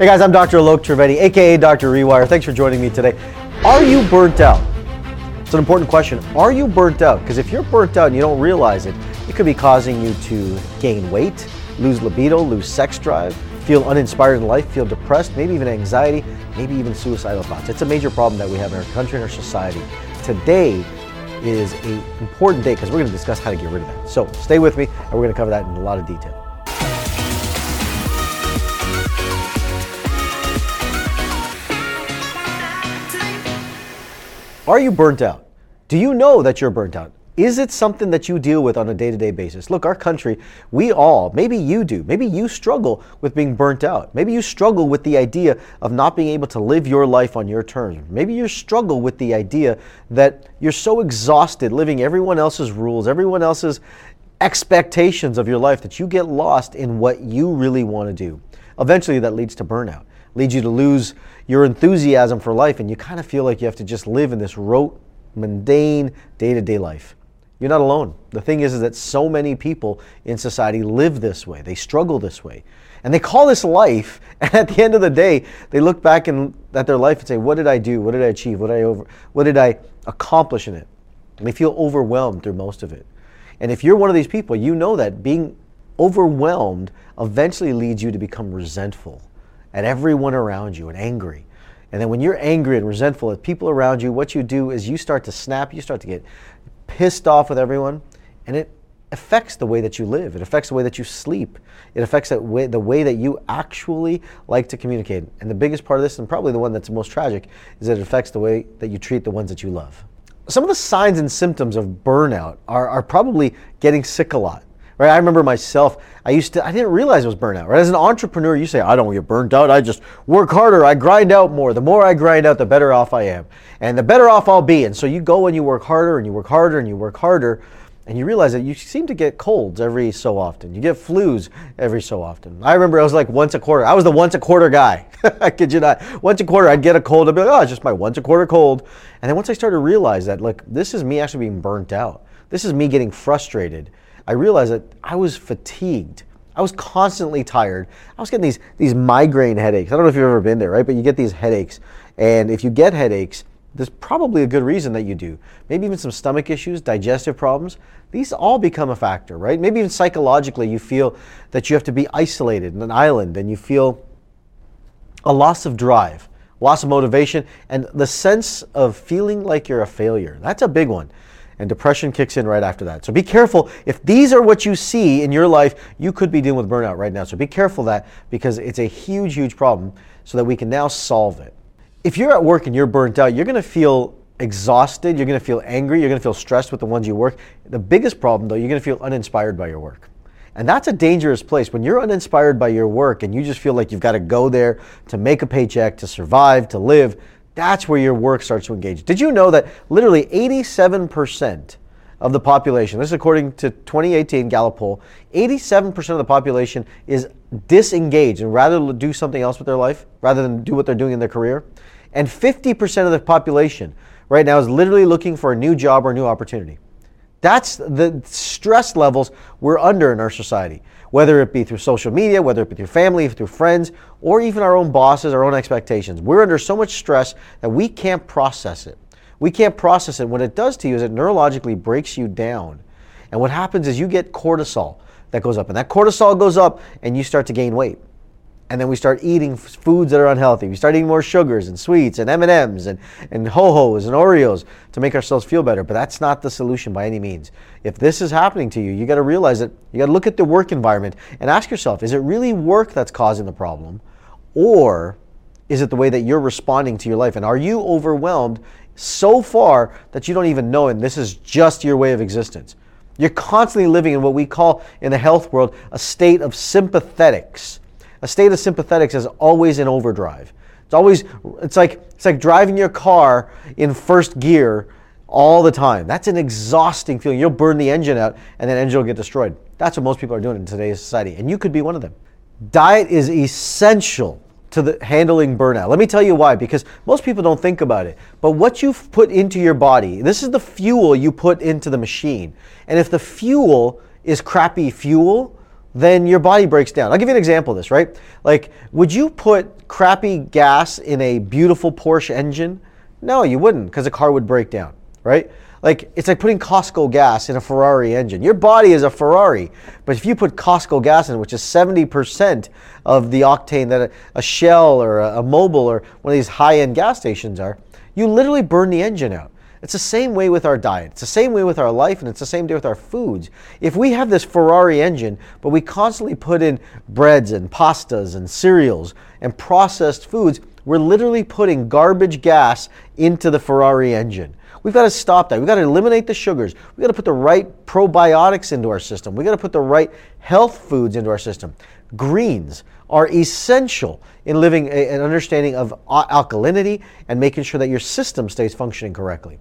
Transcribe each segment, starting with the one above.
Hey guys, I'm Dr. Alok Trivedi, aka Dr. Rewire. Thanks for joining me today. Are you burnt out? It's an important question. Are you burnt out? Because if you're burnt out and you don't realize it, it could be causing you to gain weight, lose libido, lose sex drive, feel uninspired in life, feel depressed, maybe even anxiety, maybe even suicidal thoughts. It's a major problem that we have in our country and our society. Today is an important day because we're going to discuss how to get rid of that. So stay with me and we're going to cover that in a lot of detail. Are you burnt out? Do you know that you're burnt out? Is it something that you deal with on a day to day basis? Look, our country, we all, maybe you do, maybe you struggle with being burnt out. Maybe you struggle with the idea of not being able to live your life on your terms. Maybe you struggle with the idea that you're so exhausted living everyone else's rules, everyone else's expectations of your life that you get lost in what you really want to do. Eventually, that leads to burnout leads you to lose your enthusiasm for life, and you kind of feel like you have to just live in this rote, mundane, day to day life. You're not alone. The thing is, is that so many people in society live this way. They struggle this way. And they call this life, and at the end of the day, they look back at their life and say, What did I do? What did I achieve? What did I, over, what did I accomplish in it? And they feel overwhelmed through most of it. And if you're one of these people, you know that being overwhelmed eventually leads you to become resentful at everyone around you and angry. And then when you're angry and resentful at people around you, what you do is you start to snap, you start to get pissed off with everyone, and it affects the way that you live. It affects the way that you sleep. It affects that way, the way that you actually like to communicate. And the biggest part of this, and probably the one that's most tragic, is that it affects the way that you treat the ones that you love. Some of the signs and symptoms of burnout are, are probably getting sick a lot right? I remember myself, I used to, I didn't realize it was burnout, right? As an entrepreneur, you say, I don't get burnt out. I just work harder. I grind out more. The more I grind out, the better off I am. And the better off I'll be. And so you go and you work harder and you work harder and you work harder. And you realize that you seem to get colds every so often. You get flus every so often. I remember I was like once a quarter. I was the once a quarter guy. I kid you not. Once a quarter, I'd get a cold. I'd be like, oh, it's just my once a quarter cold. And then once I started to realize that, look, this is me actually being burnt out. This is me getting frustrated I realized that I was fatigued. I was constantly tired. I was getting these these migraine headaches. I don't know if you've ever been there, right? But you get these headaches, and if you get headaches, there's probably a good reason that you do. Maybe even some stomach issues, digestive problems. These all become a factor, right? Maybe even psychologically, you feel that you have to be isolated in an island, and you feel a loss of drive, loss of motivation, and the sense of feeling like you're a failure. That's a big one and depression kicks in right after that. So be careful. If these are what you see in your life, you could be dealing with burnout right now. So be careful that because it's a huge, huge problem so that we can now solve it. If you're at work and you're burnt out, you're going to feel exhausted, you're going to feel angry, you're going to feel stressed with the ones you work. The biggest problem though, you're going to feel uninspired by your work. And that's a dangerous place. When you're uninspired by your work and you just feel like you've got to go there to make a paycheck, to survive, to live, that's where your work starts to engage. Did you know that literally 87% of the population, this is according to 2018 Gallup poll, 87% of the population is disengaged and rather do something else with their life rather than do what they're doing in their career. And 50% of the population right now is literally looking for a new job or a new opportunity. That's the stress levels we're under in our society, whether it be through social media, whether it be through family, through friends, or even our own bosses, our own expectations. We're under so much stress that we can't process it. We can't process it. What it does to you is it neurologically breaks you down. And what happens is you get cortisol that goes up, and that cortisol goes up, and you start to gain weight and then we start eating foods that are unhealthy. We start eating more sugars and sweets and M&Ms and, and Ho-Hos and Oreos to make ourselves feel better. But that's not the solution by any means. If this is happening to you, you got to realize that you got to look at the work environment and ask yourself, is it really work that's causing the problem? Or is it the way that you're responding to your life? And are you overwhelmed so far that you don't even know and this is just your way of existence? You're constantly living in what we call in the health world a state of sympathetics a state of sympathetics is always in overdrive. It's always it's like it's like driving your car in first gear all the time. That's an exhausting feeling. You'll burn the engine out and then engine will get destroyed. That's what most people are doing in today's society. And you could be one of them. Diet is essential to the handling burnout. Let me tell you why because most people don't think about it. But what you've put into your body, this is the fuel you put into the machine. And if the fuel is crappy fuel, then your body breaks down. I'll give you an example of this, right? Like, would you put crappy gas in a beautiful Porsche engine? No, you wouldn't, because the car would break down, right? Like, it's like putting Costco gas in a Ferrari engine. Your body is a Ferrari, but if you put Costco gas in, which is 70% of the octane that a, a Shell or a, a Mobil or one of these high end gas stations are, you literally burn the engine out. It's the same way with our diet. It's the same way with our life, and it's the same way with our foods. If we have this Ferrari engine, but we constantly put in breads and pastas and cereals and processed foods, we're literally putting garbage gas into the Ferrari engine. We've got to stop that. We've got to eliminate the sugars. We've got to put the right probiotics into our system. We've got to put the right health foods into our system. Greens are essential in living an understanding of alkalinity and making sure that your system stays functioning correctly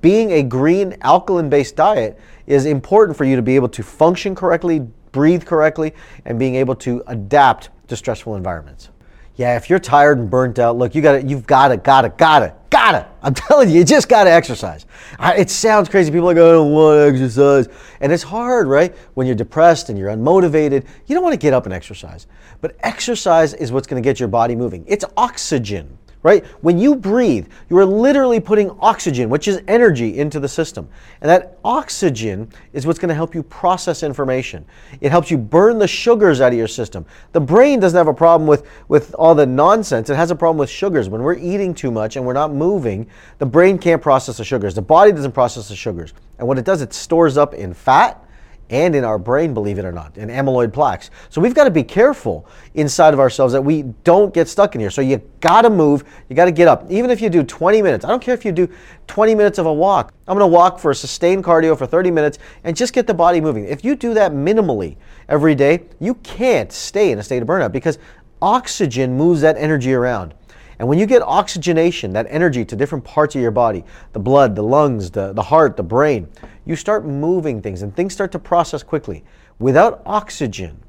being a green alkaline based diet is important for you to be able to function correctly, breathe correctly, and being able to adapt to stressful environments. Yeah, if you're tired and burnt out, look, you got to, you've got to, got to, got to, got to. I'm telling you, you just got to exercise. It sounds crazy. People are like, I don't want to exercise. And it's hard, right? When you're depressed and you're unmotivated, you don't want to get up and exercise. But exercise is what's to get your body moving. It's oxygen right? When you breathe, you are literally putting oxygen, which is energy, into the system. And that oxygen is what's going to help you process information. It helps you burn the sugars out of your system. The brain doesn't have a problem with, with all the nonsense, it has a problem with sugars. When we're eating too much and we're not moving, the brain can't process the sugars. The body doesn't process the sugars. And what it does, it stores up in fat and in our brain, believe it or not, in amyloid plaques. So we've got to be careful inside of ourselves that we don't get stuck in here. So you got to move, you got to get up. Even if you do 20 minutes, I don't care if you do 20 minutes of a walk. I'm going to walk for a sustained cardio for 30 minutes and just get the body moving. If you do that minimally every day, you can't stay in a state of burnout because oxygen moves that energy around. And when you get oxygenation, that energy to different parts of your body, the blood, the lungs, the, the heart, the brain, you start moving things and things start to process quickly. Without oxygen,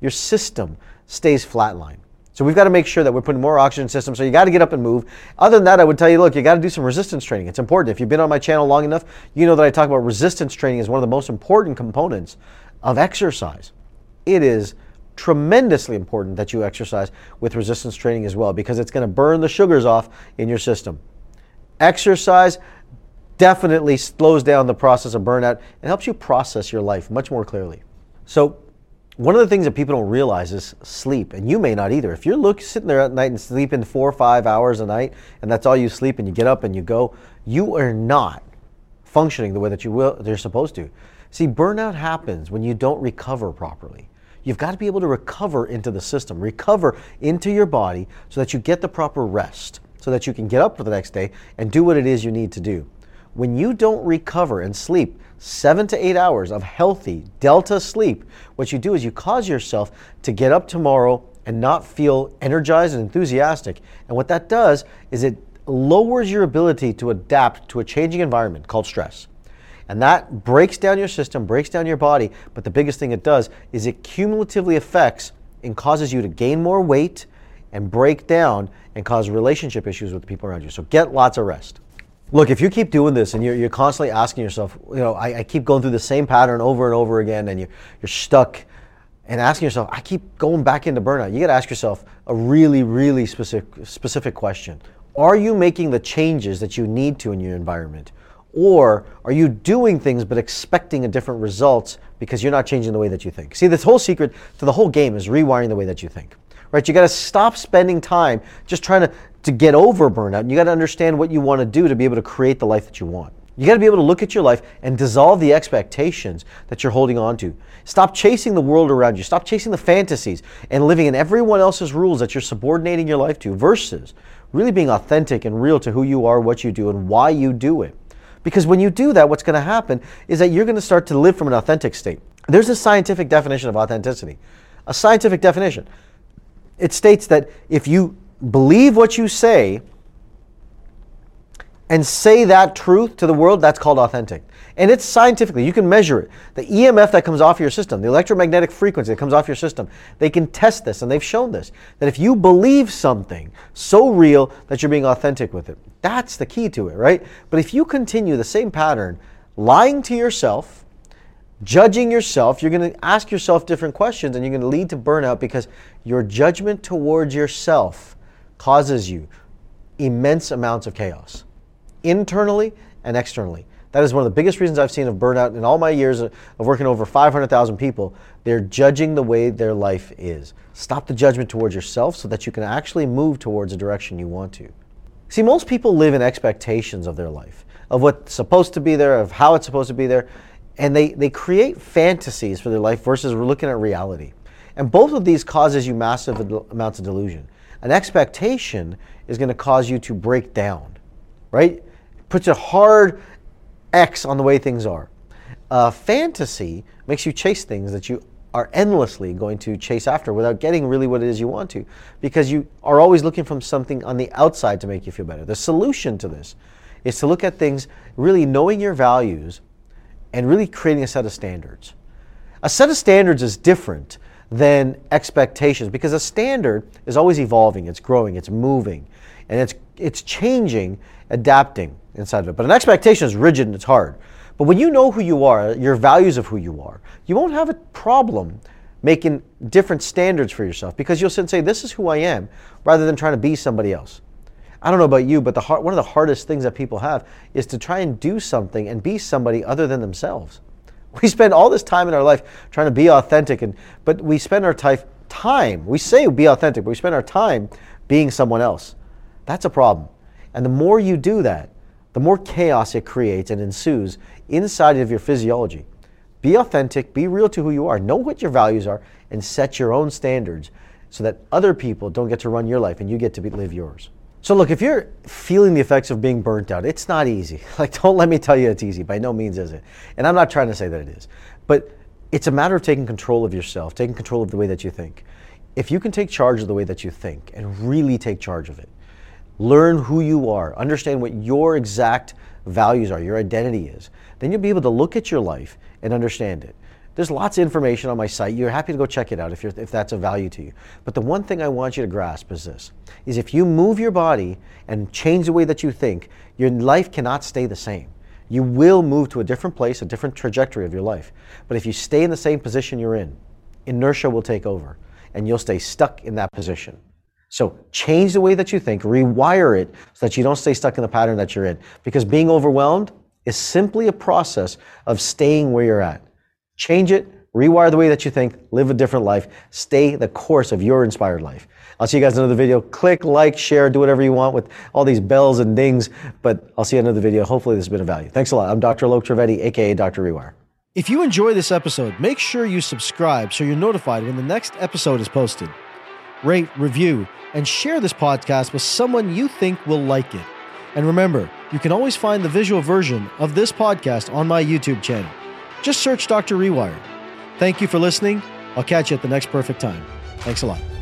your system stays flatline. So we've got to make sure that we're putting more oxygen system. So you got to get up and move. Other than that, I would tell you, look, you got to do some resistance training. It's important. If you've been on my channel long enough, you know that I talk about resistance training as one of the most important components of exercise. It is tremendously important that you exercise with resistance training as well because it's going to burn the sugars off in your system. Exercise definitely slows down the process of burnout and helps you process your life much more clearly. So, one of the things that people don't realize is sleep, and you may not either. If you're look, sitting there at night and sleeping four or five hours a night, and that's all you sleep, and you get up and you go, you are not functioning the way that you will, you're supposed to. See, burnout happens when you don't recover properly. You've got to be able to recover into the system, recover into your body so that you get the proper rest, so that you can get up for the next day and do what it is you need to do. When you don't recover and sleep seven to eight hours of healthy delta sleep, what you do is you cause yourself to get up tomorrow and not feel energized and enthusiastic. And what that does is it lowers your ability to adapt to a changing environment called stress. And that breaks down your system, breaks down your body. But the biggest thing it does is it cumulatively affects and causes you to gain more weight and break down and cause relationship issues with the people around you. So get lots of rest. Look, if you keep doing this and you're, you're constantly asking yourself, you know, I, I keep going through the same pattern over and over again and you're, you're stuck and asking yourself, I keep going back into burnout, you got to ask yourself a really, really specific, specific question. Are you making the changes that you need to in your environment? Or are you doing things but expecting a different results because you're not changing the way that you think? See, this whole secret to the whole game is rewiring the way that you think. Right? You got to stop spending time just trying to, to get over burnout. You got to understand what you want to do to be able to create the life that you want. You got to be able to look at your life and dissolve the expectations that you're holding on to. Stop chasing the world around you. Stop chasing the fantasies and living in everyone else's rules that you're subordinating your life to versus really being authentic and real to who you are, what you do, and why you do it. Because when you do that, what's going to happen is that you're going to start to live from an authentic state. There's a scientific definition of authenticity. A scientific definition. It states that if you believe what you say and say that truth to the world, that's called authentic. And it's scientifically, you can measure it. The EMF that comes off your system, the electromagnetic frequency that comes off your system, they can test this and they've shown this. That if you believe something so real that you're being authentic with it, that's the key to it, right? But if you continue the same pattern, lying to yourself, Judging yourself, you're going to ask yourself different questions and you're going to lead to burnout because your judgment towards yourself causes you immense amounts of chaos, internally and externally. That is one of the biggest reasons I've seen of burnout in all my years of working over 500,000 people. They're judging the way their life is. Stop the judgment towards yourself so that you can actually move towards a direction you want to. See, most people live in expectations of their life, of what's supposed to be there, of how it's supposed to be there, and they, they create fantasies for their life versus looking at reality. And both of these causes you massive amounts of delusion. An expectation is going to cause you to break down, right? Puts a hard X on the way things are. Uh, fantasy makes you chase things that you are endlessly going to chase after without getting really what it is you want to because you are always looking from something on the outside to make you feel better. The solution to this is to look at things really knowing your values and really creating a set of standards. A set of standards is different than expectations because a standard is always evolving, it's growing, it's moving, and it's it's changing, adapting inside of it. But an expectation is rigid and it's hard. But when you know who you are, your values of who you are, you won't have a problem making different standards for yourself because you'll say, This is who I am, rather than trying to be somebody else. I don't know about you, but the hard, one of the hardest things that people have is to try and do something and be somebody other than themselves. We spend all this time in our life trying to be authentic, and but we spend our time. We say be authentic, but we spend our time being someone else. That's a problem. And the more you do that, the more chaos it creates and ensues inside of your physiology. Be authentic, be real to who you are, know what your values are, and set your own standards so that other people don't get to run your life and you get to be, live yours. So, look, if you're feeling the effects of being burnt out, it's not easy. Like, don't let me tell you it's easy. By no means is it. And I'm not trying to say that it is. But it's a matter of taking control of yourself, taking control of the way that you think. If you can take charge of the way that you think and really take charge of it, learn who you are, understand what your exact values are, your identity is, then you'll be able to look at your life and understand it. There's lots of information on my site. You're happy to go check it out if, if that's of value to you. But the one thing I want you to grasp is this, is if you move your body and change the way that you think, your life cannot stay the same. You will move to a different place, a different trajectory of your life. But if you stay in the same position you're in, inertia will take over and you'll stay stuck in that position. So change the way that you think, rewire it so that you don't stay stuck in the pattern that you're in. Because being overwhelmed is simply a process of staying where you're at. Change it, rewire the way that you think, live a different life, stay the course of your inspired life. I'll see you guys in another video. Click, like, share, do whatever you want with all these bells and dings, but I'll see you in another video. Hopefully this has been of value. Thanks a lot. I'm Dr. Alok Trivedi, aka Dr. Rewire. If you enjoy this episode, make sure you subscribe so you're notified when the next episode is posted. Rate, review, and share this podcast with someone you think will like it. And remember, you can always find the visual version of this podcast on my YouTube channel. Just search Dr. Rewire. Thank you for listening. I'll catch you at the next perfect time. Thanks a lot.